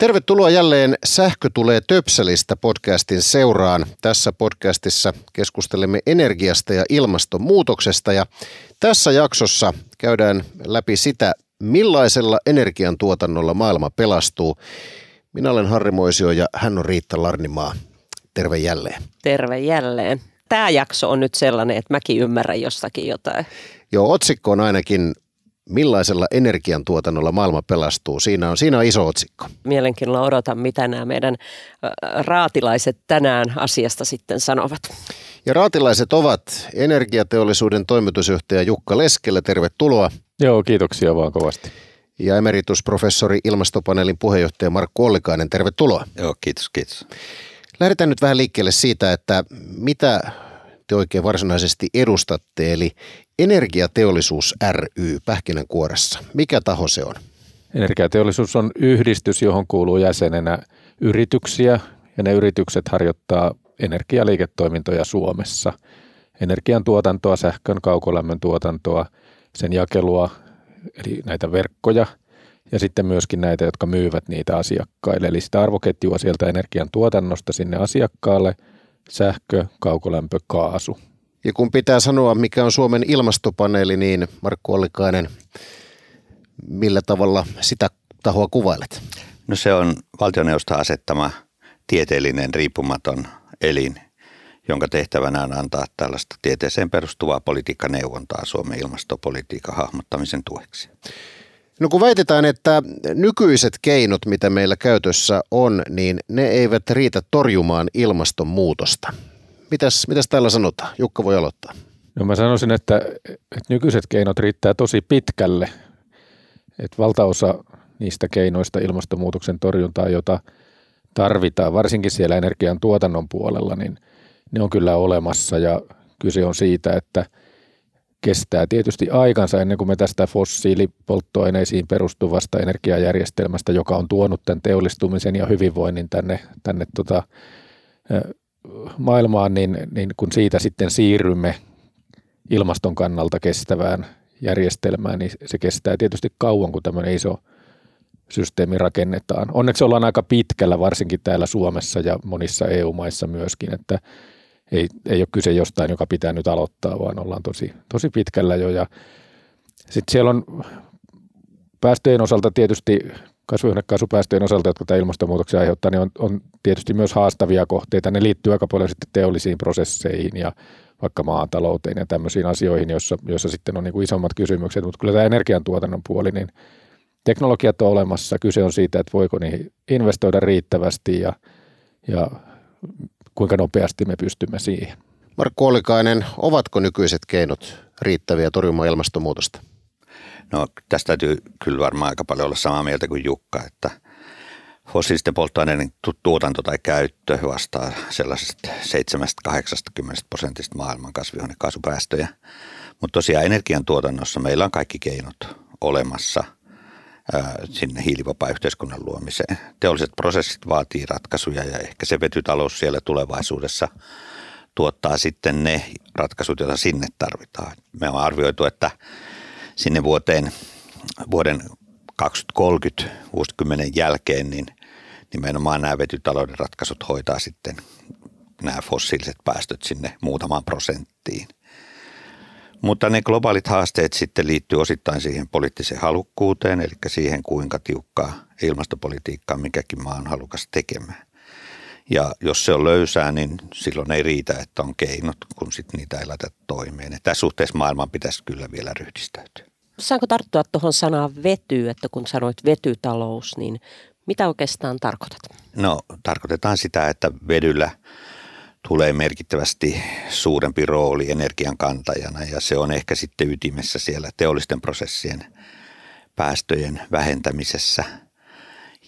Tervetuloa jälleen Sähkö tulee töpselistä podcastin seuraan. Tässä podcastissa keskustelemme energiasta ja ilmastonmuutoksesta ja tässä jaksossa käydään läpi sitä, millaisella energiantuotannolla maailma pelastuu. Minä olen Harri Moisio ja hän on Riitta Larnimaa. Terve jälleen. Terve jälleen. Tämä jakso on nyt sellainen, että mäkin ymmärrän jostakin jotain. Joo, otsikko on ainakin millaisella energiantuotannolla maailma pelastuu. Siinä on, siinä on iso otsikko. Mielenkiinnolla odotan, mitä nämä meidän raatilaiset tänään asiasta sitten sanovat. Ja raatilaiset ovat energiateollisuuden toimitusjohtaja Jukka Leskelä. Tervetuloa. Joo, kiitoksia vaan kovasti. Ja emeritusprofessori ilmastopaneelin puheenjohtaja Markku Ollikainen, tervetuloa. Joo, kiitos, kiitos. Lähdetään nyt vähän liikkeelle siitä, että mitä te oikein varsinaisesti edustatte, eli Energiateollisuus ry Pähkinänkuoressa. Mikä taho se on? Energiateollisuus on yhdistys, johon kuuluu jäsenenä yrityksiä, ja ne yritykset harjoittaa energialiiketoimintoja Suomessa. Energian tuotantoa, sähkön kaukolämmön tuotantoa, sen jakelua, eli näitä verkkoja, ja sitten myöskin näitä, jotka myyvät niitä asiakkaille. Eli sitä arvoketjua sieltä energian tuotannosta sinne asiakkaalle, sähkö, kaukolämpö, kaasu. Ja kun pitää sanoa, mikä on Suomen ilmastopaneeli, niin Markku Ollikainen, millä tavalla sitä tahoa kuvailet? No se on valtioneuvosto asettama tieteellinen riippumaton elin, jonka tehtävänä on antaa tällaista tieteeseen perustuvaa politiikkaneuvontaa Suomen ilmastopolitiikan hahmottamisen tueksi. No kun väitetään, että nykyiset keinot, mitä meillä käytössä on, niin ne eivät riitä torjumaan ilmastonmuutosta. Mitäs, mitäs täällä sanotaan? Jukka voi aloittaa. No mä sanoisin, että, että nykyiset keinot riittää tosi pitkälle. Että valtaosa niistä keinoista ilmastonmuutoksen torjuntaa, jota tarvitaan, varsinkin siellä energian tuotannon puolella, niin ne on kyllä olemassa ja kyse on siitä, että kestää tietysti aikansa ennen kuin me tästä fossiilipolttoaineisiin perustuvasta energiajärjestelmästä, joka on tuonut tämän teollistumisen ja hyvinvoinnin tänne, tänne tota, maailmaan, niin, niin kun siitä sitten siirrymme ilmaston kannalta kestävään järjestelmään, niin se kestää tietysti kauan, kun tämmöinen iso systeemi rakennetaan. Onneksi ollaan aika pitkällä, varsinkin täällä Suomessa ja monissa EU-maissa myöskin, että ei, ei ole kyse jostain, joka pitää nyt aloittaa, vaan ollaan tosi, tosi pitkällä jo. Ja sitten siellä on päästöjen osalta tietysti kasvihuonekaasupäästöjen osalta, jotka tämä ilmastonmuutoksen aiheuttaa, niin on, on tietysti myös haastavia kohteita. Ne liittyy aika paljon sitten teollisiin prosesseihin ja vaikka maatalouteen ja tämmöisiin asioihin, joissa, joissa sitten on niin kuin isommat kysymykset. Mutta kyllä tämä energiantuotannon puoli, niin teknologiat on olemassa. Kyse on siitä, että voiko niihin investoida riittävästi ja, ja kuinka nopeasti me pystymme siihen. Markku Ollikainen, ovatko nykyiset keinot riittäviä torjumaan ilmastonmuutosta? No tästä täytyy kyllä varmaan aika paljon olla samaa mieltä kuin Jukka, että fossiilisten polttoaineiden tuotanto tai käyttö vastaa sellaisesta 7-80 prosentista maailman kasvihuonekaasupäästöjä. Mutta tosiaan energiantuotannossa meillä on kaikki keinot olemassa sinne hiilivapaa yhteiskunnan luomiseen. Teolliset prosessit vaatii ratkaisuja ja ehkä se vetytalous siellä tulevaisuudessa tuottaa sitten ne ratkaisut, joita sinne tarvitaan. Me on arvioitu, että sinne vuoteen, vuoden 2030 vuosikymmenen jälkeen, niin nimenomaan nämä vetytalouden ratkaisut hoitaa sitten nämä fossiiliset päästöt sinne muutamaan prosenttiin. Mutta ne globaalit haasteet sitten liittyy osittain siihen poliittiseen halukkuuteen, eli siihen kuinka tiukkaa ilmastopolitiikkaa mikäkin maa on halukas tekemään. Ja jos se on löysää, niin silloin ei riitä, että on keinot, kun sitten niitä ei laita toimeen. Ja tässä suhteessa maailman pitäisi kyllä vielä ryhdistäytyä. Saanko tarttua tuohon sanaan vety, että kun sanoit vetytalous, niin mitä oikeastaan tarkoitat? No tarkoitetaan sitä, että vedyllä tulee merkittävästi suurempi rooli energian kantajana ja se on ehkä sitten ytimessä siellä teollisten prosessien päästöjen vähentämisessä.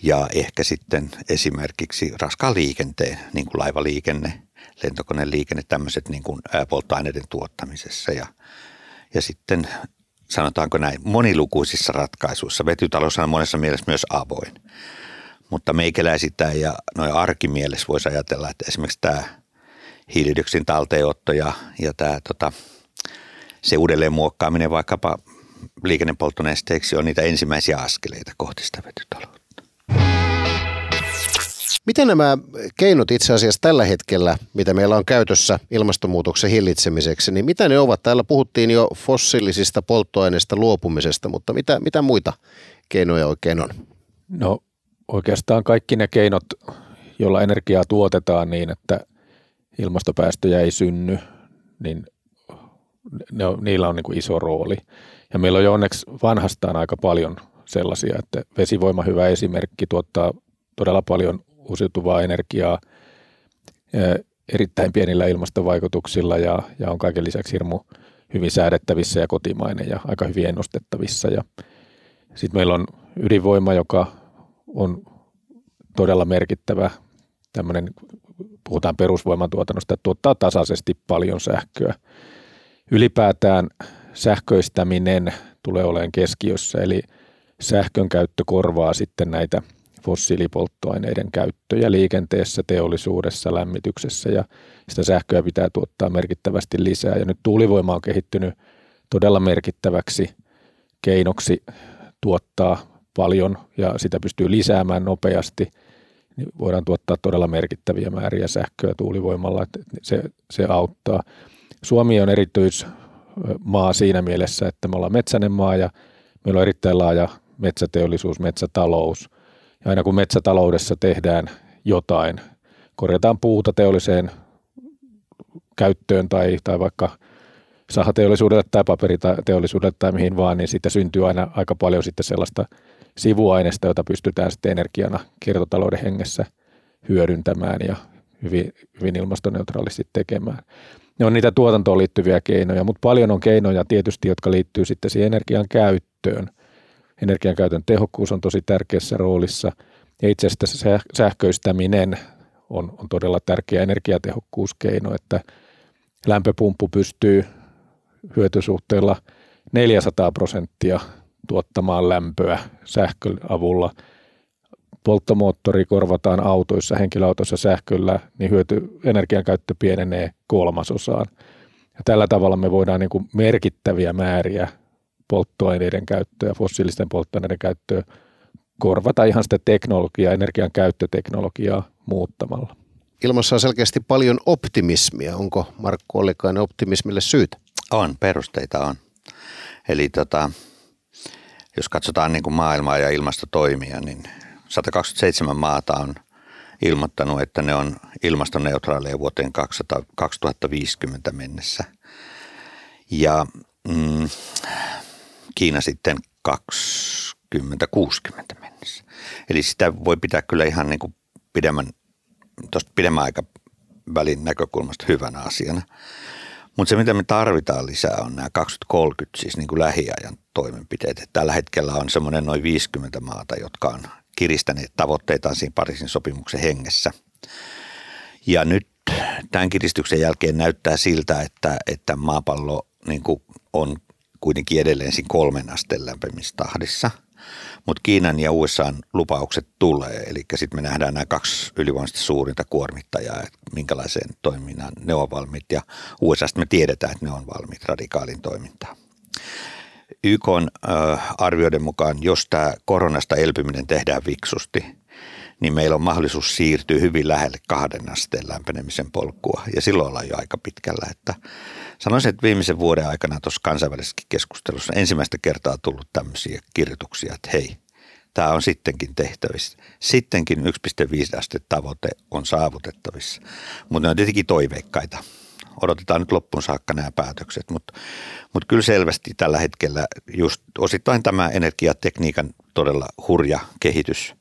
Ja ehkä sitten esimerkiksi raskaan liikenteen, niin kuin laivaliikenne, lentokoneliikenne, tämmöiset niin kuin polttoaineiden tuottamisessa ja, ja sitten sanotaanko näin, monilukuisissa ratkaisuissa. Vetytalous on monessa mielessä myös avoin. Mutta meikäläisittäin ja noin arkimielessä voisi ajatella, että esimerkiksi tämä hiilidioksidin talteenotto ja, ja tämä, tota, se uudelleen muokkaaminen vaikkapa liikennepolttonesteeksi on niitä ensimmäisiä askeleita kohti sitä vetytaloutta. Miten nämä keinot itse asiassa tällä hetkellä, mitä meillä on käytössä ilmastonmuutoksen hillitsemiseksi, niin mitä ne ovat? Täällä puhuttiin jo fossiilisista polttoaineista luopumisesta, mutta mitä, mitä muita keinoja oikein on? No oikeastaan kaikki ne keinot, joilla energiaa tuotetaan niin, että ilmastopäästöjä ei synny, niin ne on, niillä on niin kuin iso rooli. Ja meillä on jo onneksi vanhastaan aika paljon sellaisia, että vesivoima hyvä esimerkki tuottaa todella paljon uusiutuvaa energiaa erittäin pienillä ilmastovaikutuksilla ja, ja on kaiken lisäksi hirmu hyvin säädettävissä ja kotimainen ja aika hyvin ennustettavissa. Ja sitten meillä on ydinvoima, joka on todella merkittävä tämmöinen, puhutaan perusvoimatuotannosta, että tuottaa tasaisesti paljon sähköä. Ylipäätään sähköistäminen tulee olemaan keskiössä, eli sähkön käyttö korvaa sitten näitä fossiilipolttoaineiden käyttöjä liikenteessä, teollisuudessa, lämmityksessä ja sitä sähköä pitää tuottaa merkittävästi lisää. Ja nyt tuulivoima on kehittynyt todella merkittäväksi keinoksi tuottaa paljon ja sitä pystyy lisäämään nopeasti, niin voidaan tuottaa todella merkittäviä määriä sähköä tuulivoimalla, että se, se auttaa. Suomi on erityismaa siinä mielessä, että me ollaan metsäinen maa ja meillä on erittäin laaja metsäteollisuus, metsätalous – ja aina kun metsätaloudessa tehdään jotain, korjataan puuta teolliseen käyttöön tai, tai vaikka sahateollisuudelle tai paperiteollisuudelle tai mihin vaan, niin siitä syntyy aina aika paljon sitten sellaista sivuaineista, jota pystytään sitten energiana kiertotalouden hengessä hyödyntämään ja hyvin, hyvin ilmastoneutraalisti tekemään. Ne on niitä tuotantoon liittyviä keinoja, mutta paljon on keinoja tietysti, jotka liittyy sitten siihen energian käyttöön – energiankäytön tehokkuus on tosi tärkeässä roolissa. Ja itse asiassa sähköistäminen on, on todella tärkeä energiatehokkuuskeino, että lämpöpumppu pystyy hyötysuhteella 400 prosenttia tuottamaan lämpöä sähkön avulla. Polttomoottori korvataan autoissa, henkilöautoissa sähköllä, niin hyöty, energiankäyttö pienenee kolmasosaan. Ja tällä tavalla me voidaan niin kuin merkittäviä määriä polttoaineiden käyttöä, fossiilisten polttoaineiden käyttöä korvata ihan sitä teknologiaa, energian käyttöteknologiaa muuttamalla. Ilmassa on selkeästi paljon optimismia. Onko Markku Ollikainen optimismille syytä? On, perusteita on. Eli tota, jos katsotaan niin kuin maailmaa ja ilmastotoimia, niin 127 maata on ilmoittanut, että ne on ilmastoneutraaleja vuoteen 200, 2050 mennessä. Ja mm, Kiina sitten 2060 mennessä. Eli sitä voi pitää kyllä ihan niin kuin pidemmän, pidemmän aikavälin näkökulmasta hyvänä asiana. Mutta se, mitä me tarvitaan lisää, on nämä 2030, siis niin kuin lähiajan toimenpiteet. Et tällä hetkellä on semmoinen noin 50 maata, jotka on kiristäneet tavoitteitaan siinä Pariisin sopimuksen hengessä. Ja nyt tämän kiristyksen jälkeen näyttää siltä, että, että maapallo niin kuin on kuitenkin edelleen siinä kolmen asteen lämpimistahdissa. Mutta Kiinan ja USA lupaukset tulee, eli sitten me nähdään nämä kaksi ylivoimaisesti suurinta kuormittajaa, että minkälaiseen toiminnan ne on valmiit. Ja USA me tiedetään, että ne on valmiit radikaalin toimintaan. YK on arvioiden mukaan, jos tämä koronasta elpyminen tehdään viksusti, niin meillä on mahdollisuus siirtyä hyvin lähelle kahden asteen lämpenemisen polkua. Ja silloin ollaan jo aika pitkällä, että Sanoisin, että viimeisen vuoden aikana tuossa kansainvälisessä keskustelussa ensimmäistä kertaa tullut tämmöisiä kirjoituksia, että hei, tämä on sittenkin tehtävissä. Sittenkin 1,5 aste tavoite on saavutettavissa, mutta ne on tietenkin toiveikkaita. Odotetaan nyt loppuun saakka nämä päätökset, mutta, mutta kyllä selvästi tällä hetkellä just osittain tämä energiatekniikan todella hurja kehitys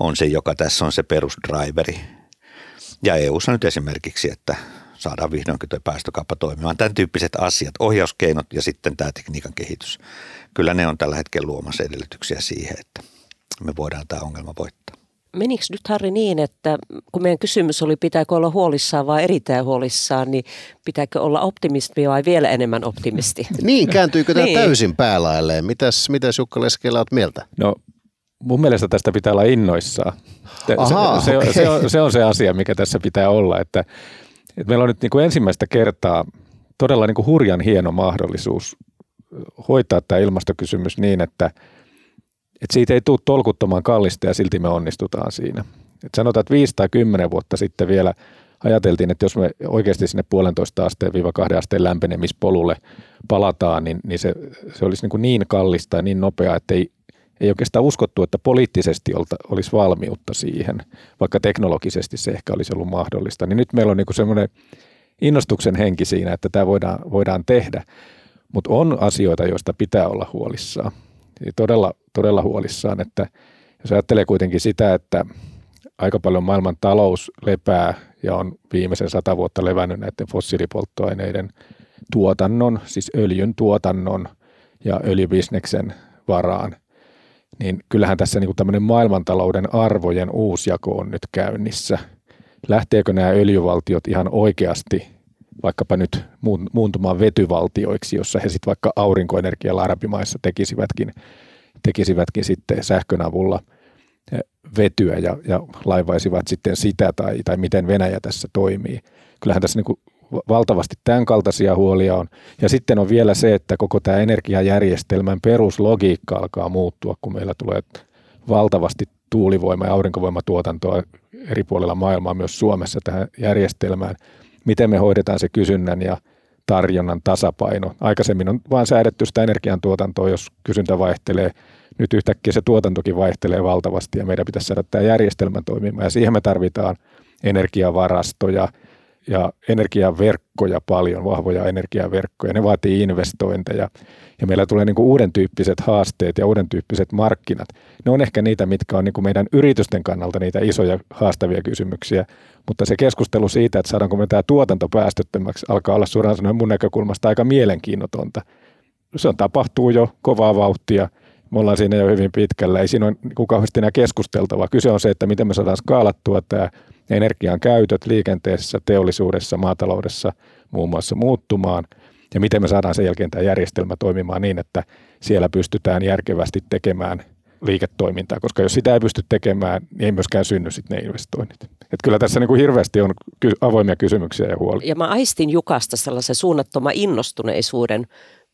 on se, joka tässä on se perusdriveri. Ja EU nyt esimerkiksi, että saadaan vihdoinkin tuo päästökauppa toimimaan. Tämän tyyppiset asiat, ohjauskeinot ja sitten tämä tekniikan kehitys, kyllä ne on tällä hetkellä luomassa edellytyksiä siihen, että me voidaan tämä ongelma voittaa. Menikö nyt Harri niin, että kun meidän kysymys oli pitääkö olla huolissaan vai erittäin huolissaan, niin pitääkö olla optimisti vai vielä enemmän optimisti? niin, kääntyykö tämä niin. täysin päälailleen? Mitäs, mitäs Jukka Leskelä olet mieltä? No mun mielestä tästä pitää olla innoissaan. Aha, se, okay. se, se, on, se on se asia, mikä tässä pitää olla, että, että meillä on nyt niin kuin ensimmäistä kertaa todella niin kuin hurjan hieno mahdollisuus hoitaa tämä ilmastokysymys niin, että, että siitä ei tule tolkuttoman kallista ja silti me onnistutaan siinä. Et sanotaan, että 5 tai 10 vuotta sitten vielä ajateltiin, että jos me oikeasti sinne puolentoista asteen viiva kahden asteen lämpenemispolulle palataan, niin, niin se, se olisi niin, kuin niin kallista ja niin nopeaa, että ei, ei oikeastaan uskottu, että poliittisesti olisi valmiutta siihen, vaikka teknologisesti se ehkä olisi ollut mahdollista. Niin nyt meillä on niin semmoinen innostuksen henki siinä, että tämä voidaan, voidaan tehdä. Mutta on asioita, joista pitää olla huolissaan. Eli todella, todella huolissaan, että jos ajattelee kuitenkin sitä, että aika paljon maailman talous lepää ja on viimeisen sata vuotta levännyt näiden fossiilipolttoaineiden tuotannon, siis öljyn tuotannon ja öljybisneksen varaan, niin kyllähän tässä niin tämmöinen maailmantalouden arvojen uusjako on nyt käynnissä. Lähteekö nämä öljyvaltiot ihan oikeasti vaikkapa nyt muuntumaan vetyvaltioiksi, jossa he sitten vaikka aurinkoenergialla arabimaissa tekisivätkin, tekisivätkin sitten sähkön avulla eh, vetyä ja, ja laivaisivat sitten sitä tai, tai miten Venäjä tässä toimii. Kyllähän tässä niin valtavasti tämän kaltaisia huolia on. Ja sitten on vielä se, että koko tämä energiajärjestelmän peruslogiikka alkaa muuttua, kun meillä tulee valtavasti tuulivoima- ja aurinkovoimatuotantoa eri puolilla maailmaa, myös Suomessa tähän järjestelmään – miten me hoidetaan se kysynnän ja tarjonnan tasapaino. Aikaisemmin on vain säädetty sitä energiantuotantoa, jos kysyntä vaihtelee. Nyt yhtäkkiä se tuotantokin vaihtelee valtavasti ja meidän pitäisi saada tämä järjestelmä toimimaan. Ja siihen me tarvitaan energiavarastoja ja energiaverkkoja paljon, vahvoja energiaverkkoja. Ne vaatii investointeja ja meillä tulee niin kuin uuden tyyppiset haasteet ja uuden tyyppiset markkinat. Ne on ehkä niitä, mitkä on niin kuin meidän yritysten kannalta niitä isoja haastavia kysymyksiä, mutta se keskustelu siitä, että saadaanko me tämä tuotanto päästöttömäksi, alkaa olla suoraan sanoen mun näkökulmasta aika mielenkiinnotonta. Se on, tapahtuu jo kovaa vauhtia, me ollaan siinä jo hyvin pitkällä, ei siinä ole niin kauheasti enää keskusteltavaa. Kyse on se, että miten me saadaan skaalattua tämä energian käytöt liikenteessä, teollisuudessa, maataloudessa muun muassa muuttumaan – ja miten me saadaan sen jälkeen tämä järjestelmä toimimaan niin, että siellä pystytään järkevästi tekemään liiketoimintaa, koska jos sitä ei pysty tekemään, niin ei myöskään synny sitten ne investoinnit. Et kyllä tässä niin kuin hirveästi on avoimia kysymyksiä ja huolia. Ja mä aistin Jukasta sellaisen suunnattoman innostuneisuuden.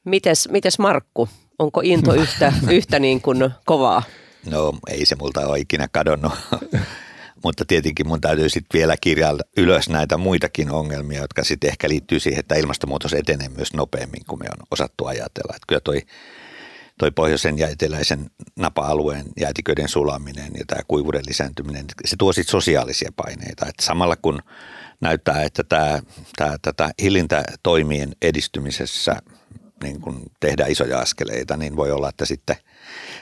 Mites, mites Markku, onko into yhtä, yhtä niin kuin kovaa? No ei se multa ole ikinä kadonnut. Mutta tietenkin mun täytyy sitten vielä kirjailla ylös näitä muitakin ongelmia, jotka sitten ehkä liittyy siihen, että ilmastonmuutos etenee myös nopeammin kuin me on osattu ajatella. Että kyllä toi, toi pohjoisen ja eteläisen napa-alueen jäätiköiden sulaminen ja tämä kuivuuden lisääntyminen, se tuo sitten sosiaalisia paineita. Että samalla kun näyttää, että tämä, tämä, tätä hillintätoimien edistymisessä niin kun tehdään isoja askeleita, niin voi olla, että sitten –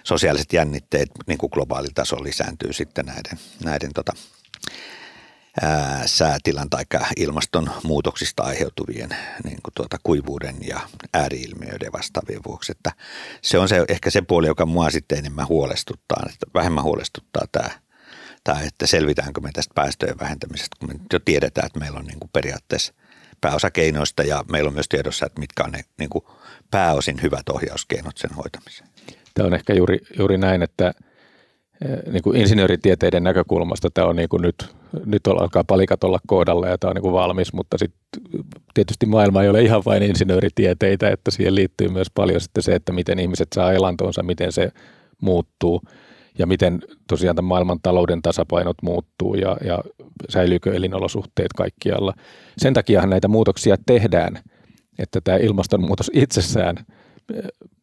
sosiaaliset jännitteet niin kuin globaalilla tasolla lisääntyy sitten näiden, näiden tota, ää, säätilan tai ilmastonmuutoksista aiheutuvien niin kuin tuota, kuivuuden ja ääriilmiöiden vastaavien vuoksi. Että se on se, ehkä se puoli, joka mua sitten enemmän huolestuttaa, että vähemmän huolestuttaa tämä, tämä, että selvitäänkö me tästä päästöjen vähentämisestä, kun me jo tiedetään, että meillä on niin kuin periaatteessa pääosa keinoista ja meillä on myös tiedossa, että mitkä on ne niin kuin pääosin hyvät ohjauskeinot sen hoitamiseen. Tämä on ehkä juuri, juuri näin, että eh, niin kuin insinööritieteiden näkökulmasta tämä on niin kuin nyt, nyt alkaa palikat olla koodalla ja tämä on niin kuin valmis, mutta sitten tietysti maailma ei ole ihan vain insinööritieteitä, että siihen liittyy myös paljon sitten se, että miten ihmiset saa elantonsa, miten se muuttuu ja miten tosiaan tämän maailman talouden tasapainot muuttuu ja, ja säilyykö elinolosuhteet kaikkialla. Sen takiahan näitä muutoksia tehdään, että tämä ilmastonmuutos itsessään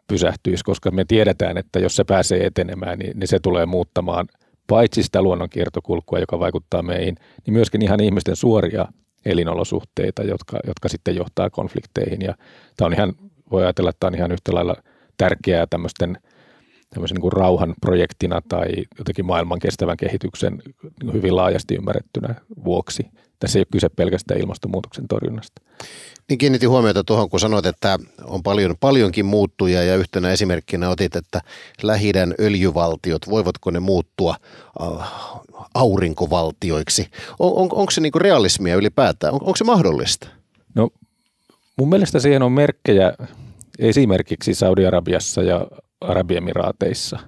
pysähtyisi, koska me tiedetään, että jos se pääsee etenemään, niin, niin se tulee muuttamaan paitsi sitä luonnonkiertokulkua, joka vaikuttaa meihin, niin myöskin ihan ihmisten suoria elinolosuhteita, jotka, jotka sitten johtaa konflikteihin. Ja tämä on ihan, voi ajatella, että tämä on ihan yhtä lailla tärkeää tämmöisten tämmöisen niin kuin rauhan projektina tai jotenkin maailman kestävän kehityksen hyvin laajasti ymmärrettynä vuoksi. Tässä ei ole kyse pelkästään ilmastonmuutoksen torjunnasta. Niin kiinnitin huomiota tuohon, kun sanoit, että on paljon, paljonkin muuttuja ja yhtenä esimerkkinä otit, että lähidän öljyvaltiot, voivatko ne muuttua äh, aurinkovaltioiksi? On, on, onko se niinku realismia ylipäätään? On, onko se mahdollista? No mun mielestä siihen on merkkejä esimerkiksi Saudi-Arabiassa ja Arabiemiraateissa.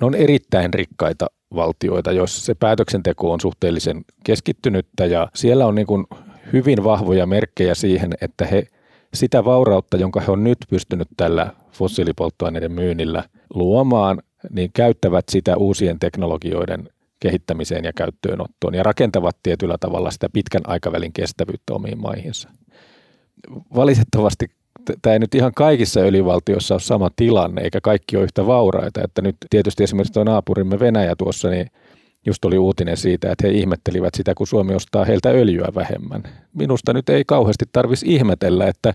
Ne on erittäin rikkaita valtioita, joissa se päätöksenteko on suhteellisen keskittynyttä ja siellä on niin kuin hyvin vahvoja merkkejä siihen, että he sitä vaurautta, jonka he on nyt pystynyt tällä fossiilipolttoaineiden myynnillä luomaan, niin käyttävät sitä uusien teknologioiden kehittämiseen ja käyttöönottoon ja rakentavat tietyllä tavalla sitä pitkän aikavälin kestävyyttä omiin maihinsa. Valitettavasti tämä ei nyt ihan kaikissa öljyvaltioissa ole sama tilanne, eikä kaikki ole yhtä vauraita. Että nyt tietysti esimerkiksi tuo naapurimme Venäjä tuossa, niin just oli uutinen siitä, että he ihmettelivät sitä, kun Suomi ostaa heiltä öljyä vähemmän. Minusta nyt ei kauheasti tarvitsisi ihmetellä, että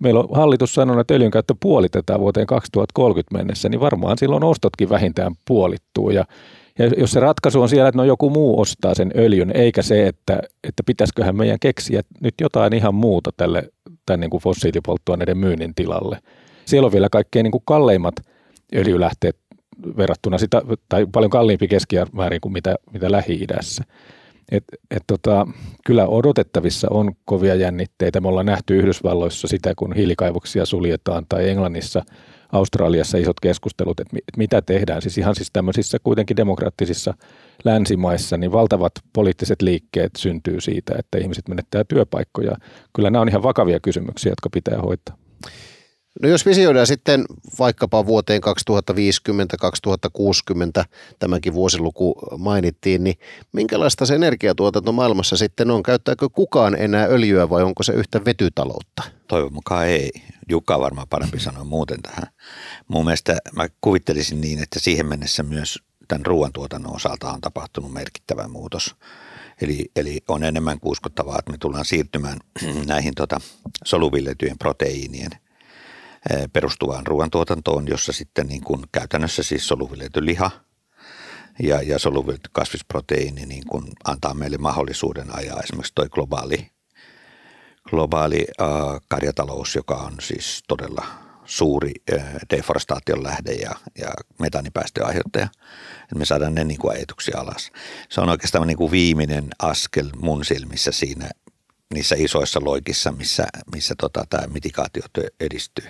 meillä on hallitus sanonut, että öljyn käyttö puolitetaan vuoteen 2030 mennessä, niin varmaan silloin ostotkin vähintään puolittuu. Ja, ja jos se ratkaisu on siellä, että no joku muu ostaa sen öljyn, eikä se, että, että pitäisiköhän meidän keksiä nyt jotain ihan muuta tälle tämän niin kuin fossiilipolttoaineiden myynnin tilalle. Siellä on vielä kaikkein niin kuin kalleimmat öljylähteet verrattuna sitä, tai paljon kalliimpi keskimäärin kuin mitä, mitä Lähi-idässä. Et, et tota, kyllä odotettavissa on kovia jännitteitä. Me ollaan nähty Yhdysvalloissa sitä, kun hiilikaivoksia suljetaan, tai Englannissa, Australiassa isot keskustelut, että mitä tehdään. Siis ihan siis tämmöisissä kuitenkin demokraattisissa länsimaissa, niin valtavat poliittiset liikkeet syntyy siitä, että ihmiset menettää työpaikkoja. Kyllä nämä on ihan vakavia kysymyksiä, jotka pitää hoitaa. No jos visioidaan sitten vaikkapa vuoteen 2050-2060, tämäkin vuosiluku mainittiin, niin minkälaista se energiatuotanto maailmassa sitten on? Käyttääkö kukaan enää öljyä vai onko se yhtä vetytaloutta? Toivon mukaan ei. Jukka varmaan parempi sanoa muuten tähän. Mun mielestä mä kuvittelisin niin, että siihen mennessä myös tämän ruoantuotannon osalta on tapahtunut merkittävä muutos. Eli, eli on enemmän kuin uskottavaa, että me tullaan siirtymään näihin tota, soluviljetyjen proteiinien – perustuvaan ruoantuotantoon, jossa sitten niin kuin käytännössä siis soluviljelty liha ja, ja soluviljelty kasvisproteiini niin kuin antaa meille mahdollisuuden ajaa esimerkiksi tuo globaali, globaali äh, karjatalous, joka on siis todella suuri äh, deforestaation lähde ja, ja metaanipäästöjen aiheuttaja. Että me saadaan ne niin kuin ajatuksia alas. Se on oikeastaan niin kuin viimeinen askel mun silmissä siinä niissä isoissa loikissa, missä, missä tota, tämä mitikaatio edistyy.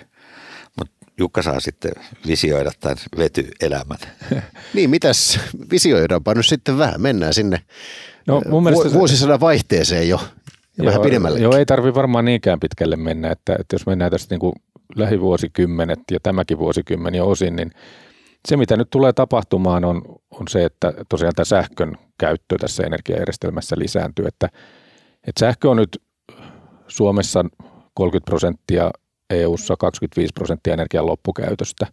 Jukka saa sitten visioida tämän vetyelämän. niin, mitäs visioidaanpa nyt sitten vähän, mennään sinne no, mun vu- vuosisadan vaihteeseen jo ja joo, vähän pidemmälle. Joo, ei tarvi varmaan niinkään pitkälle mennä, että, että jos mennään tästä niin kuin lähivuosikymmenet ja tämäkin vuosikymmen jo osin, niin se mitä nyt tulee tapahtumaan on, on se, että tosiaan tämä sähkön käyttö tässä energiajärjestelmässä lisääntyy, että, että sähkö on nyt Suomessa 30 prosenttia EU-ssa 25 prosenttia energian loppukäytöstä.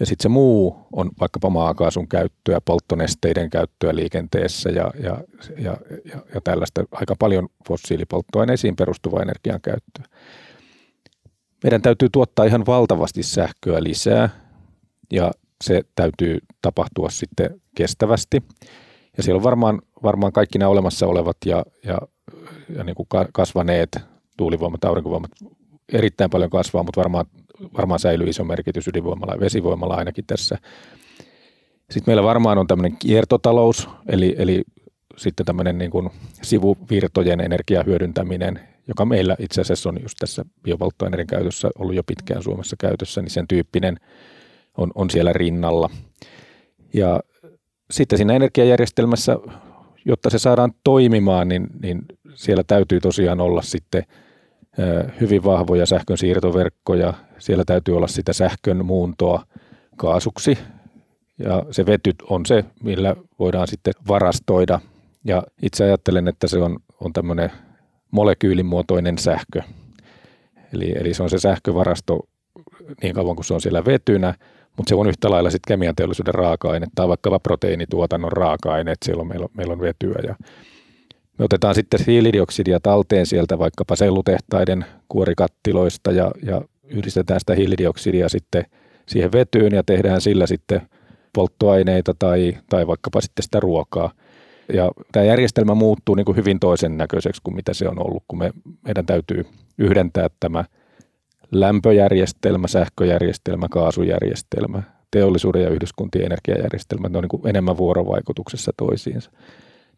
Ja sitten se muu on vaikkapa maakaasun käyttöä, polttonesteiden käyttöä liikenteessä ja, ja, ja, ja, ja tällaista aika paljon fossiilipolttoaineisiin perustuvaa energian käyttöä. Meidän täytyy tuottaa ihan valtavasti sähköä lisää ja se täytyy tapahtua sitten kestävästi. Ja siellä on varmaan, varmaan kaikki nämä olemassa olevat ja, ja, ja niin kuin kasvaneet tuulivoimat, aurinkovoimat erittäin paljon kasvaa, mutta varmaan, varmaan säilyy iso merkitys ydinvoimalla ja vesivoimalla ainakin tässä. Sitten meillä varmaan on tämmöinen kiertotalous, eli, eli sitten tämmöinen niin kuin sivuvirtojen energiahyödyntäminen, joka meillä itse asiassa on just tässä biopolttoaineiden käytössä ollut jo pitkään Suomessa käytössä, niin sen tyyppinen on, on siellä rinnalla. Ja sitten siinä energiajärjestelmässä, jotta se saadaan toimimaan, niin, niin siellä täytyy tosiaan olla sitten – hyvin vahvoja sähkön siirtoverkkoja. Siellä täytyy olla sitä sähkön muuntoa kaasuksi ja se vety on se, millä voidaan sitten varastoida. Ja itse ajattelen, että se on, on tämmöinen molekyylimuotoinen sähkö. Eli, eli se on se sähkövarasto niin kauan kuin se on siellä vetynä, mutta se on yhtä lailla sitten kemian teollisuuden raaka-aine tai vaikkapa proteiinituotannon raaka-aine, että siellä on, meillä, on, meillä on vetyä ja me otetaan sitten hiilidioksidia talteen sieltä vaikkapa sellutehtaiden kuorikattiloista ja, ja yhdistetään sitä hiilidioksidia sitten siihen vetyyn ja tehdään sillä sitten polttoaineita tai, tai vaikkapa sitten sitä ruokaa. Ja tämä järjestelmä muuttuu niin kuin hyvin toisen näköiseksi kuin mitä se on ollut, kun me, meidän täytyy yhdentää tämä lämpöjärjestelmä, sähköjärjestelmä, kaasujärjestelmä, teollisuuden ja yhdyskuntien energiajärjestelmät, ne on niin enemmän vuorovaikutuksessa toisiinsa.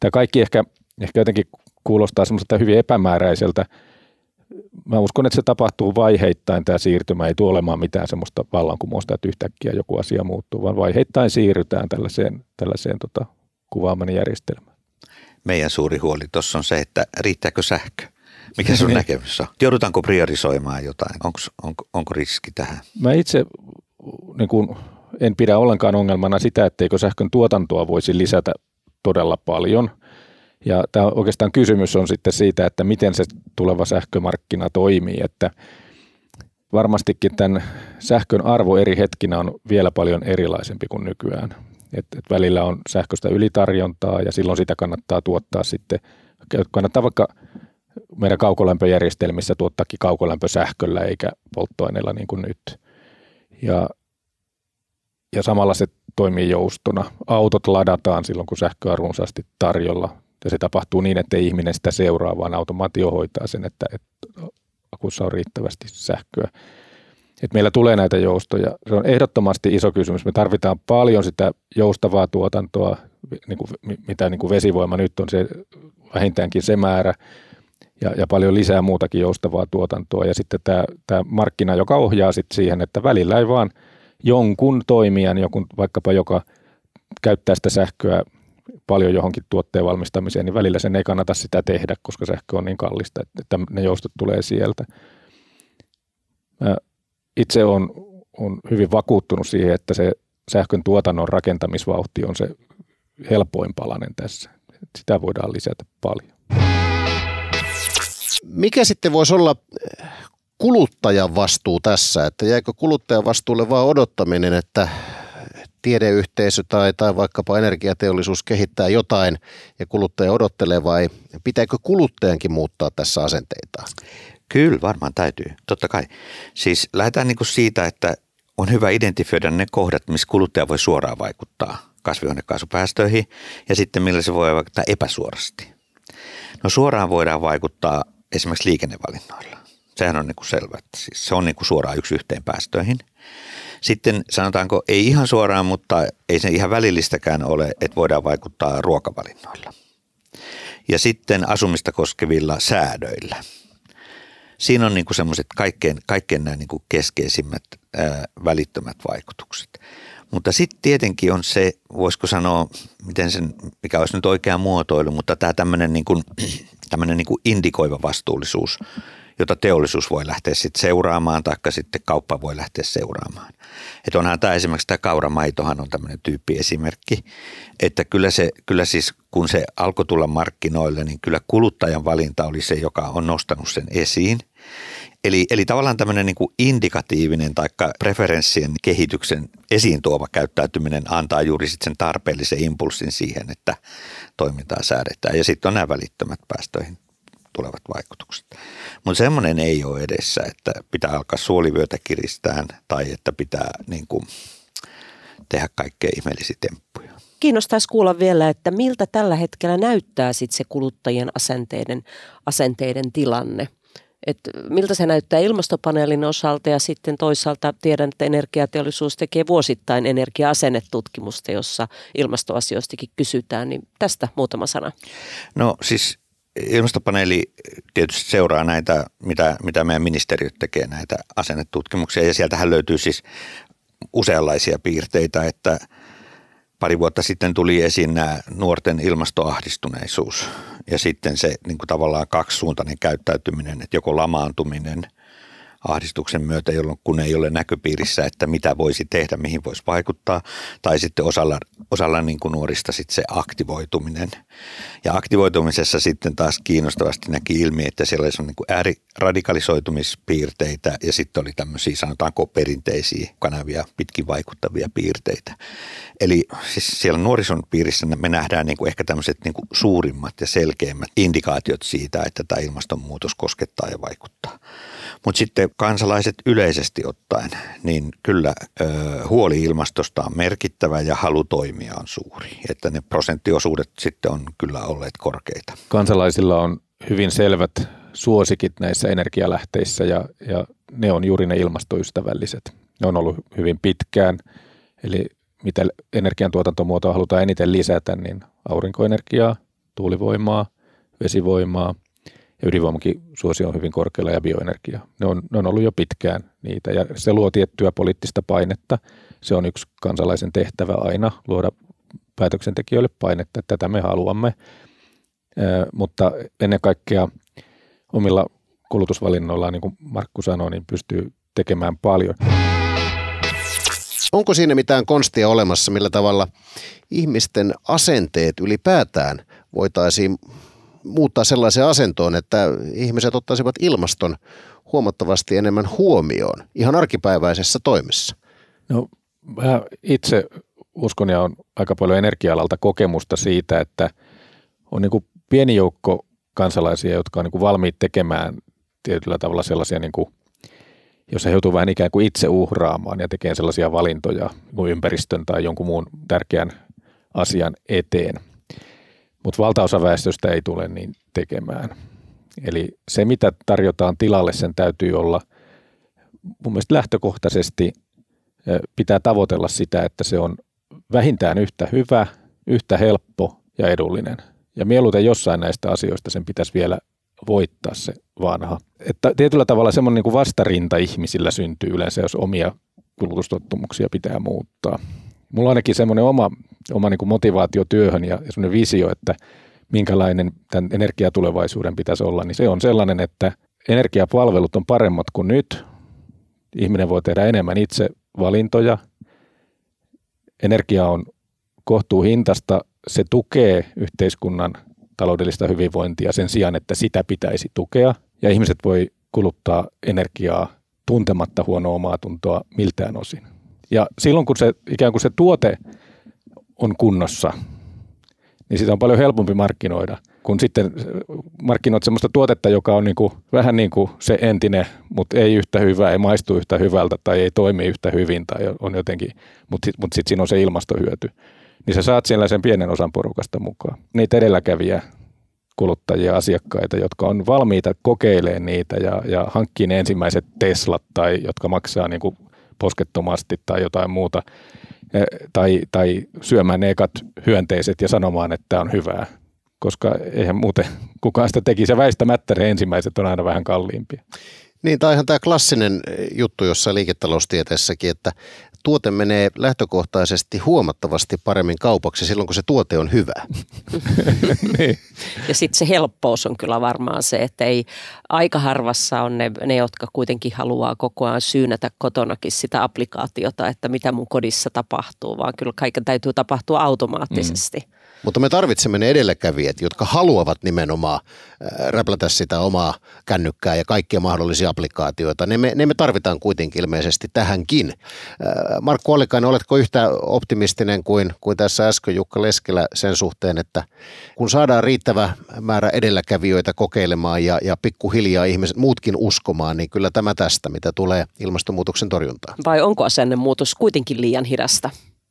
Tämä kaikki ehkä, ehkä jotenkin kuulostaa semmoiselta hyvin epämääräiseltä. Mä uskon, että se tapahtuu vaiheittain tämä siirtymä. Ei tule olemaan mitään semmoista vallankumousta, että yhtäkkiä joku asia muuttuu, vaan vaiheittain siirrytään tällaiseen, tällaiseen tota, kuvaamani järjestelmään. Meidän suuri huoli tuossa on se, että riittääkö sähkö? Mikä sun näkemys on? Joudutaanko priorisoimaan jotain? Onko, onko, onko riski tähän? Mä itse niin kun, en pidä ollenkaan ongelmana sitä, etteikö sähkön tuotantoa voisi lisätä todella paljon. Ja tämä oikeastaan kysymys on sitten siitä, että miten se tuleva sähkömarkkina toimii, että varmastikin tämän sähkön arvo eri hetkinä on vielä paljon erilaisempi kuin nykyään. Et, et välillä on sähköstä ylitarjontaa ja silloin sitä kannattaa tuottaa sitten, kannattaa vaikka meidän kaukolämpöjärjestelmissä tuottaakin kaukolämpö sähköllä eikä polttoaineella niin kuin nyt. Ja, ja samalla se toimii joustona. Autot ladataan silloin, kun sähköä runsaasti tarjolla. Ja se tapahtuu niin, että ihminen sitä seuraa, vaan automaatio hoitaa sen, että, että akussa on riittävästi sähköä. Et meillä tulee näitä joustoja. Se on ehdottomasti iso kysymys. Me tarvitaan paljon sitä joustavaa tuotantoa, niin kuin, mitä niin kuin vesivoima nyt on se vähintäänkin se määrä – ja, ja paljon lisää muutakin joustavaa tuotantoa. Ja sitten tämä, tämä markkina, joka ohjaa sitten siihen, että välillä ei vaan jonkun toimijan, joku, vaikkapa joka käyttää sitä sähköä paljon johonkin tuotteen valmistamiseen, niin välillä sen ei kannata sitä tehdä, koska sähkö on niin kallista, että ne joustot tulee sieltä. Mä itse on, on hyvin vakuuttunut siihen, että se sähkön tuotannon rakentamisvauhti on se helpoin palanen tässä. Sitä voidaan lisätä paljon. Mikä sitten voisi olla eh, kuluttajan vastuu tässä, että jäikö kuluttajan vastuulle vaan odottaminen, että tiedeyhteisö tai, tai vaikkapa energiateollisuus kehittää jotain ja kuluttaja odottelee vai pitääkö kuluttajankin muuttaa tässä asenteita? Kyllä, varmaan täytyy. Totta kai. Siis lähdetään niin kuin siitä, että on hyvä identifioida ne kohdat, missä kuluttaja voi suoraan vaikuttaa kasvihuonekaasupäästöihin ja sitten millä se voi vaikuttaa epäsuorasti. No suoraan voidaan vaikuttaa esimerkiksi liikennevalinnoilla. Sehän on niin kuin selvä, että siis se on niin kuin suoraan yksi yhteen päästöihin. Sitten sanotaanko, ei ihan suoraan, mutta ei se ihan välillistäkään ole, että voidaan vaikuttaa ruokavalinnoilla. Ja sitten asumista koskevilla säädöillä. Siinä on niin semmoiset kaikkein, kaikkein nämä niin kuin keskeisimmät ää, välittömät vaikutukset. Mutta sitten tietenkin on se, voisiko sanoa, miten sen, mikä olisi nyt oikea muotoilu, mutta tämä tämmöinen niin kuin, niin kuin indikoiva vastuullisuus, jota teollisuus voi lähteä sitten seuraamaan, taikka sitten kauppa voi lähteä seuraamaan. Että onhan tämä esimerkiksi tämä kauramaitohan on tämmöinen tyyppiesimerkki, että kyllä, se, kyllä siis kun se alkoi tulla markkinoille, niin kyllä kuluttajan valinta oli se, joka on nostanut sen esiin. Eli, eli tavallaan tämmöinen niin kuin indikatiivinen tai preferenssien kehityksen esiin tuova käyttäytyminen antaa juuri sitten sen tarpeellisen impulssin siihen, että toimintaa säädetään. Ja sitten on nämä välittömät päästöihin tulevat vaikutukset. Mutta semmoinen ei ole edessä, että pitää alkaa suolivyötä kiristää tai että pitää niin kuin, tehdä kaikkea ihmeellisiä temppuja. Kiinnostaisi kuulla vielä, että miltä tällä hetkellä näyttää sit se kuluttajien asenteiden, asenteiden tilanne. Et miltä se näyttää ilmastopaneelin osalta ja sitten toisaalta tiedän, että energiateollisuus tekee vuosittain energia-asennetutkimusta, jossa ilmastoasioistakin kysytään, niin tästä muutama sana. No siis ilmastopaneeli tietysti seuraa näitä, mitä, mitä meidän ministeriöt tekee, näitä asennetutkimuksia. Ja sieltähän löytyy siis useanlaisia piirteitä, että – pari vuotta sitten tuli esiin nämä nuorten ilmastoahdistuneisuus ja sitten se niin kuin tavallaan kaksisuuntainen käyttäytyminen, että joko lamaantuminen – ahdistuksen myötä, jolloin kun ei ole näköpiirissä, että mitä voisi tehdä, mihin voisi vaikuttaa, tai sitten osalla, osalla niin kuin nuorista sitten se aktivoituminen. Ja aktivoitumisessa sitten taas kiinnostavasti näki ilmi, että siellä oli niin kuin ääriradikalisoitumispiirteitä ja sitten oli tämmöisiä sanotaanko perinteisiä kanavia pitkin vaikuttavia piirteitä. Eli siis siellä nuorison piirissä me nähdään niin kuin ehkä tämmöiset niin kuin suurimmat ja selkeimmät indikaatiot siitä, että tämä ilmastonmuutos koskettaa ja vaikuttaa. Mutta sitten kansalaiset yleisesti ottaen, niin kyllä huoli ilmastosta on merkittävä ja halu toimia on suuri. Että ne prosenttiosuudet sitten on kyllä olleet korkeita. Kansalaisilla on hyvin selvät suosikit näissä energialähteissä ja, ja ne on juuri ne ilmastoystävälliset. Ne on ollut hyvin pitkään, eli mitä energiantuotantomuotoa halutaan eniten lisätä, niin aurinkoenergiaa, tuulivoimaa, vesivoimaa ja ydinvoimakin suosio on hyvin korkealla ja bioenergia. Ne on, ne on ollut jo pitkään niitä ja se luo tiettyä poliittista painetta. Se on yksi kansalaisen tehtävä aina luoda päätöksentekijöille painetta, että tätä me haluamme. mutta ennen kaikkea omilla kulutusvalinnoillaan, niin kuin Markku sanoi, niin pystyy tekemään paljon. Onko siinä mitään konstia olemassa, millä tavalla ihmisten asenteet ylipäätään voitaisiin muuttaa sellaiseen asentoon, että ihmiset ottaisivat ilmaston huomattavasti enemmän huomioon ihan arkipäiväisessä toimessa? No mä itse uskon ja on aika paljon energia-alalta kokemusta siitä, että on niin kuin pieni joukko kansalaisia, jotka on niin kuin valmiit tekemään tietyllä tavalla sellaisia, niin kuin, jos he joutuu vähän ikään kuin itse uhraamaan ja tekemään sellaisia valintoja kuin ympäristön tai jonkun muun tärkeän asian eteen. Mutta valtaosa väestöstä ei tule niin tekemään. Eli se, mitä tarjotaan tilalle, sen täytyy olla mun mielestä lähtökohtaisesti pitää tavoitella sitä, että se on vähintään yhtä hyvä, yhtä helppo ja edullinen. Ja mieluiten jossain näistä asioista sen pitäisi vielä voittaa se vanha. Että tietyllä tavalla semmoinen niin vastarinta ihmisillä syntyy yleensä, jos omia kulutustottumuksia pitää muuttaa. Mulla on ainakin semmoinen oma, oma niin kuin motivaatio työhön ja, semmoinen visio, että minkälainen tämän energiatulevaisuuden pitäisi olla, niin se on sellainen, että energiapalvelut on paremmat kuin nyt. Ihminen voi tehdä enemmän itse valintoja. Energia on kohtuuhintasta, se tukee yhteiskunnan taloudellista hyvinvointia sen sijaan, että sitä pitäisi tukea. Ja ihmiset voi kuluttaa energiaa tuntematta huonoa omaa tuntoa miltään osin. Ja silloin kun se ikään kuin se tuote on kunnossa, niin sitä on paljon helpompi markkinoida, kun sitten markkinoit sellaista tuotetta, joka on niin kuin, vähän niin kuin se entinen, mutta ei yhtä hyvä, ei maistu yhtä hyvältä tai ei toimi yhtä hyvin tai on jotenkin, mutta sitten mut sit siinä on se ilmastohyöty. Niin sä saat siellä sen pienen osan porukasta mukaan. Niitä edelläkävijä kuluttajia, asiakkaita, jotka on valmiita kokeilemaan niitä ja, ja hankkia ne ensimmäiset Teslat tai jotka maksaa niin kuin poskettomasti tai jotain muuta, eh, tai, tai syömään ne ekat hyönteiset ja sanomaan, että tämä on hyvää. Koska eihän muuten kukaan sitä teki. Se väistämättä ne ensimmäiset on aina vähän kalliimpia. Niin, tai ihan tämä klassinen juttu jossain liiketaloustieteessäkin, että tuote menee lähtökohtaisesti huomattavasti paremmin kaupaksi silloin, kun se tuote on hyvä. niin. Ja sitten se helppous on kyllä varmaan se, että ei aika harvassa on ne, ne, jotka kuitenkin haluaa koko ajan syynätä kotonakin sitä applikaatiota, että mitä mun kodissa tapahtuu, vaan kyllä kaiken täytyy tapahtua automaattisesti. Mm. Mutta me tarvitsemme ne edelläkävijät, jotka haluavat nimenomaan äh, räplätä sitä omaa kännykkää ja kaikkia mahdollisia applikaatioita. Ne me, ne me tarvitaan kuitenkin ilmeisesti tähänkin. Äh, Markku Ollikainen, oletko yhtä optimistinen kuin, kuin tässä äsken Jukka Leskelä sen suhteen, että kun saadaan riittävä määrä edelläkävijöitä kokeilemaan ja, ja pikkuhiljaa ihmiset muutkin uskomaan, niin kyllä tämä tästä, mitä tulee ilmastonmuutoksen torjuntaan. Vai onko asennemuutos kuitenkin liian hidasta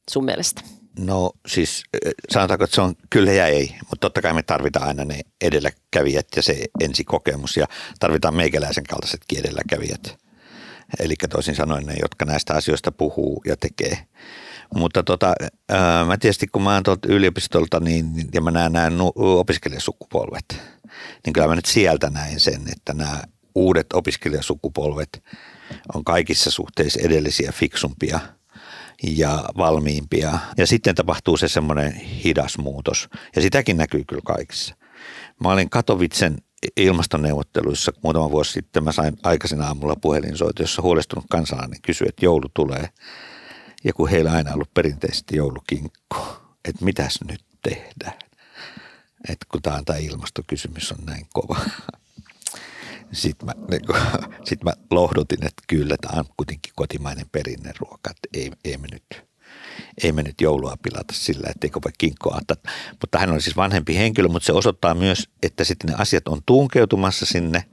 sun mielestä? No siis sanotaanko, että se on kyllä ja ei, mutta totta kai me tarvitaan aina ne edelläkävijät ja se ensikokemus ja tarvitaan meikäläisen kaltaisetkin edelläkävijät. Eli toisin sanoen ne, jotka näistä asioista puhuu ja tekee. Mutta tota, mä tietysti kun mä oon tuolta yliopistolta niin, ja mä näen nämä opiskelijasukupolvet, niin kyllä mä nyt sieltä näin sen, että nämä uudet opiskelijasukupolvet on kaikissa suhteissa edellisiä fiksumpia – ja valmiimpia. Ja sitten tapahtuu se semmoinen hidas muutos. Ja sitäkin näkyy kyllä kaikissa. Mä olin Katovitsen ilmastoneuvotteluissa muutama vuosi sitten. Mä sain aikaisin aamulla puhelinsoito, jossa huolestunut kansalainen kysyi, että joulu tulee. Ja kun heillä aina ollut perinteisesti joulukinkku, että mitäs nyt tehdään. Että kun tämä ilmastokysymys on näin kova. Sitten mä, niin kuin, sit mä lohdutin, että kyllä tämä on kuitenkin kotimainen perinneruoka, että ei, ei me nyt ei me nyt joulua pilata sillä, etteikö voi kinkkoa ottaa. Mutta hän on siis vanhempi henkilö, mutta se osoittaa myös, että sitten ne asiat on tunkeutumassa sinne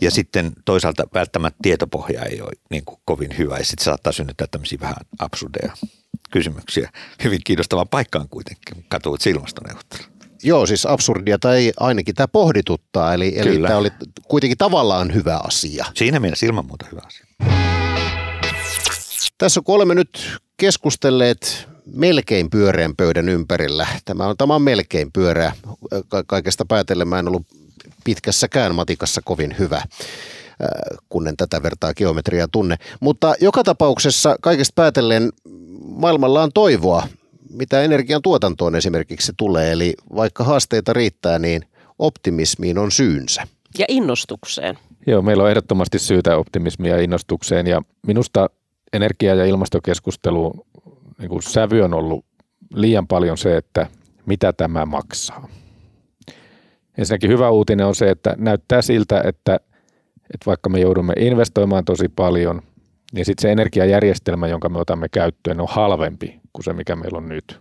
Ja sitten toisaalta välttämättä tietopohja ei ole niin kuin kovin hyvä ja sitten saattaa synnyttää tämmöisiä vähän absurdeja kysymyksiä. Hyvin kiinnostavaan paikkaan kuitenkin, katuit ilmastoneuvottelu. Joo, siis absurdia tai ainakin tämä pohdituttaa, eli, eli tämä oli kuitenkin tavallaan hyvä asia. Siinä mielessä ilman muuta hyvä asia. Tässä kun olemme nyt keskustelleet melkein pyöreän pöydän ympärillä, tämä on, tämä on melkein pyöreä, Ka- kaikesta päätellen mä en ollut pitkässäkään matikassa kovin hyvä kun en tätä vertaa geometriaa tunne. Mutta joka tapauksessa kaikesta päätellen maailmalla on toivoa mitä energian tuotantoon esimerkiksi tulee. Eli vaikka haasteita riittää, niin optimismiin on syynsä. Ja innostukseen. Joo, meillä on ehdottomasti syytä optimismia ja innostukseen ja minusta energia- ja ilmastokeskustelu niin kuin sävy on ollut liian paljon se, että mitä tämä maksaa. Ensinnäkin hyvä uutinen on se, että näyttää siltä, että, että vaikka me joudumme investoimaan tosi paljon, niin sitten se energiajärjestelmä, jonka me otamme käyttöön, on halvempi kuin se, mikä meillä on nyt.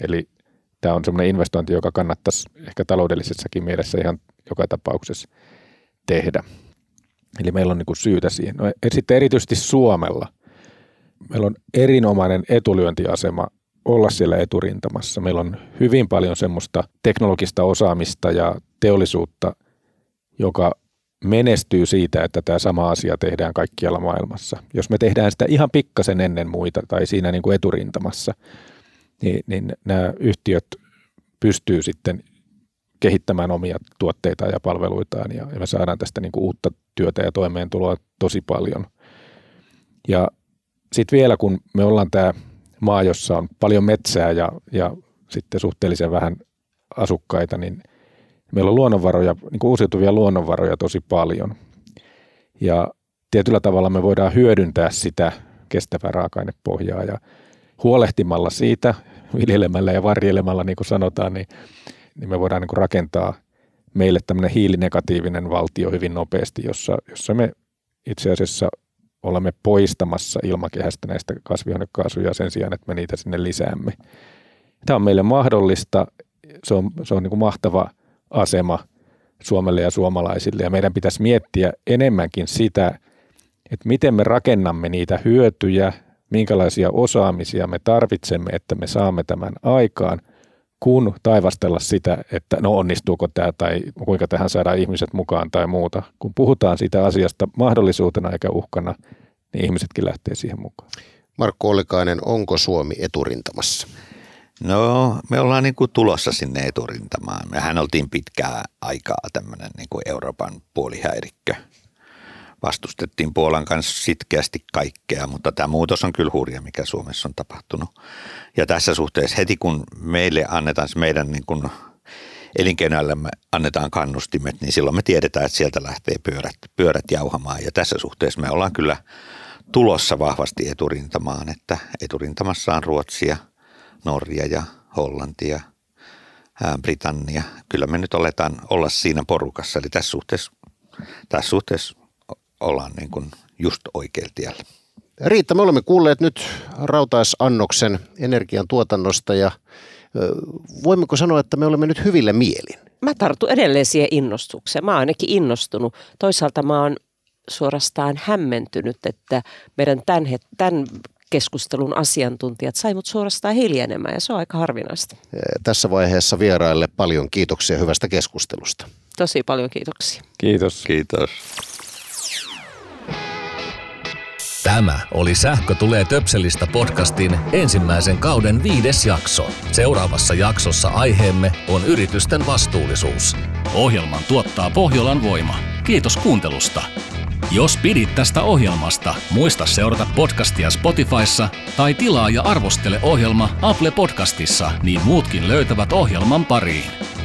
Eli tämä on semmoinen investointi, joka kannattaisi ehkä taloudellisessakin mielessä ihan joka tapauksessa tehdä. Eli meillä on niin kuin syytä siihen. No, sitten erityisesti Suomella. Meillä on erinomainen etulyöntiasema olla siellä eturintamassa. Meillä on hyvin paljon semmoista teknologista osaamista ja teollisuutta, joka menestyy siitä, että tämä sama asia tehdään kaikkialla maailmassa. Jos me tehdään sitä ihan pikkasen ennen muita tai siinä niin kuin eturintamassa, niin, niin nämä yhtiöt pystyy sitten kehittämään omia tuotteita ja palveluitaan ja, ja me saadaan tästä niin kuin uutta työtä ja toimeentuloa tosi paljon. Ja sitten vielä kun me ollaan tämä maa, jossa on paljon metsää ja, ja sitten suhteellisen vähän asukkaita, niin – meillä on luonnonvaroja, niin kuin uusiutuvia luonnonvaroja tosi paljon. Ja tietyllä tavalla me voidaan hyödyntää sitä kestävää raaka-ainepohjaa ja huolehtimalla siitä, viljelemällä ja varjelemalla, niin kuin sanotaan, niin, niin me voidaan niin kuin rakentaa meille tämmöinen hiilinegatiivinen valtio hyvin nopeasti, jossa, jossa me itse asiassa olemme poistamassa ilmakehästä näistä kasvihuonekaasuja sen sijaan, että me niitä sinne lisäämme. Tämä on meille mahdollista. Se on, se on niin kuin mahtava asema Suomelle ja suomalaisille. Ja meidän pitäisi miettiä enemmänkin sitä, että miten me rakennamme niitä hyötyjä, minkälaisia osaamisia me tarvitsemme, että me saamme tämän aikaan, kun taivastella sitä, että no onnistuuko tämä tai kuinka tähän saadaan ihmiset mukaan tai muuta. Kun puhutaan siitä asiasta mahdollisuutena eikä uhkana, niin ihmisetkin lähtee siihen mukaan. Markku Ollikainen, onko Suomi eturintamassa? No me ollaan niin kuin tulossa sinne eturintamaan. Mehän oltiin pitkää aikaa tämmöinen niin kuin Euroopan puolihäirikkö. Vastustettiin Puolan kanssa sitkeästi kaikkea, mutta tämä muutos on kyllä hurja, mikä Suomessa on tapahtunut. Ja tässä suhteessa heti kun meille annetaan se meidän niin kuin elinkeinoillemme annetaan kannustimet, niin silloin me tiedetään, että sieltä lähtee pyörät, pyörät jauhamaan. Ja tässä suhteessa me ollaan kyllä tulossa vahvasti eturintamaan, että eturintamassa on Ruotsia – Norja ja Hollanti ja Britannia. Kyllä me nyt oletaan olla siinä porukassa, eli tässä suhteessa, tässä suhteessa ollaan niin kuin just oikealla tiellä. Riitta, me olemme kuulleet nyt rautaisannoksen energian tuotannosta ja voimmeko sanoa, että me olemme nyt hyvillä mielin? Mä tartun edelleen siihen innostukseen. Mä oon ainakin innostunut. Toisaalta mä oon suorastaan hämmentynyt, että meidän tämän, tämän keskustelun asiantuntijat sai mut suorastaan hiljenemään ja se on aika harvinaista. Tässä vaiheessa vieraille paljon kiitoksia hyvästä keskustelusta. Tosi paljon kiitoksia. Kiitos. Kiitos. Tämä oli Sähkö tulee töpselistä podcastin ensimmäisen kauden viides jakso. Seuraavassa jaksossa aiheemme on yritysten vastuullisuus. Ohjelman tuottaa Pohjolan voima. Kiitos kuuntelusta. Jos pidit tästä ohjelmasta, muista seurata podcastia Spotifyssa tai tilaa ja arvostele ohjelma Apple Podcastissa, niin muutkin löytävät ohjelman pariin.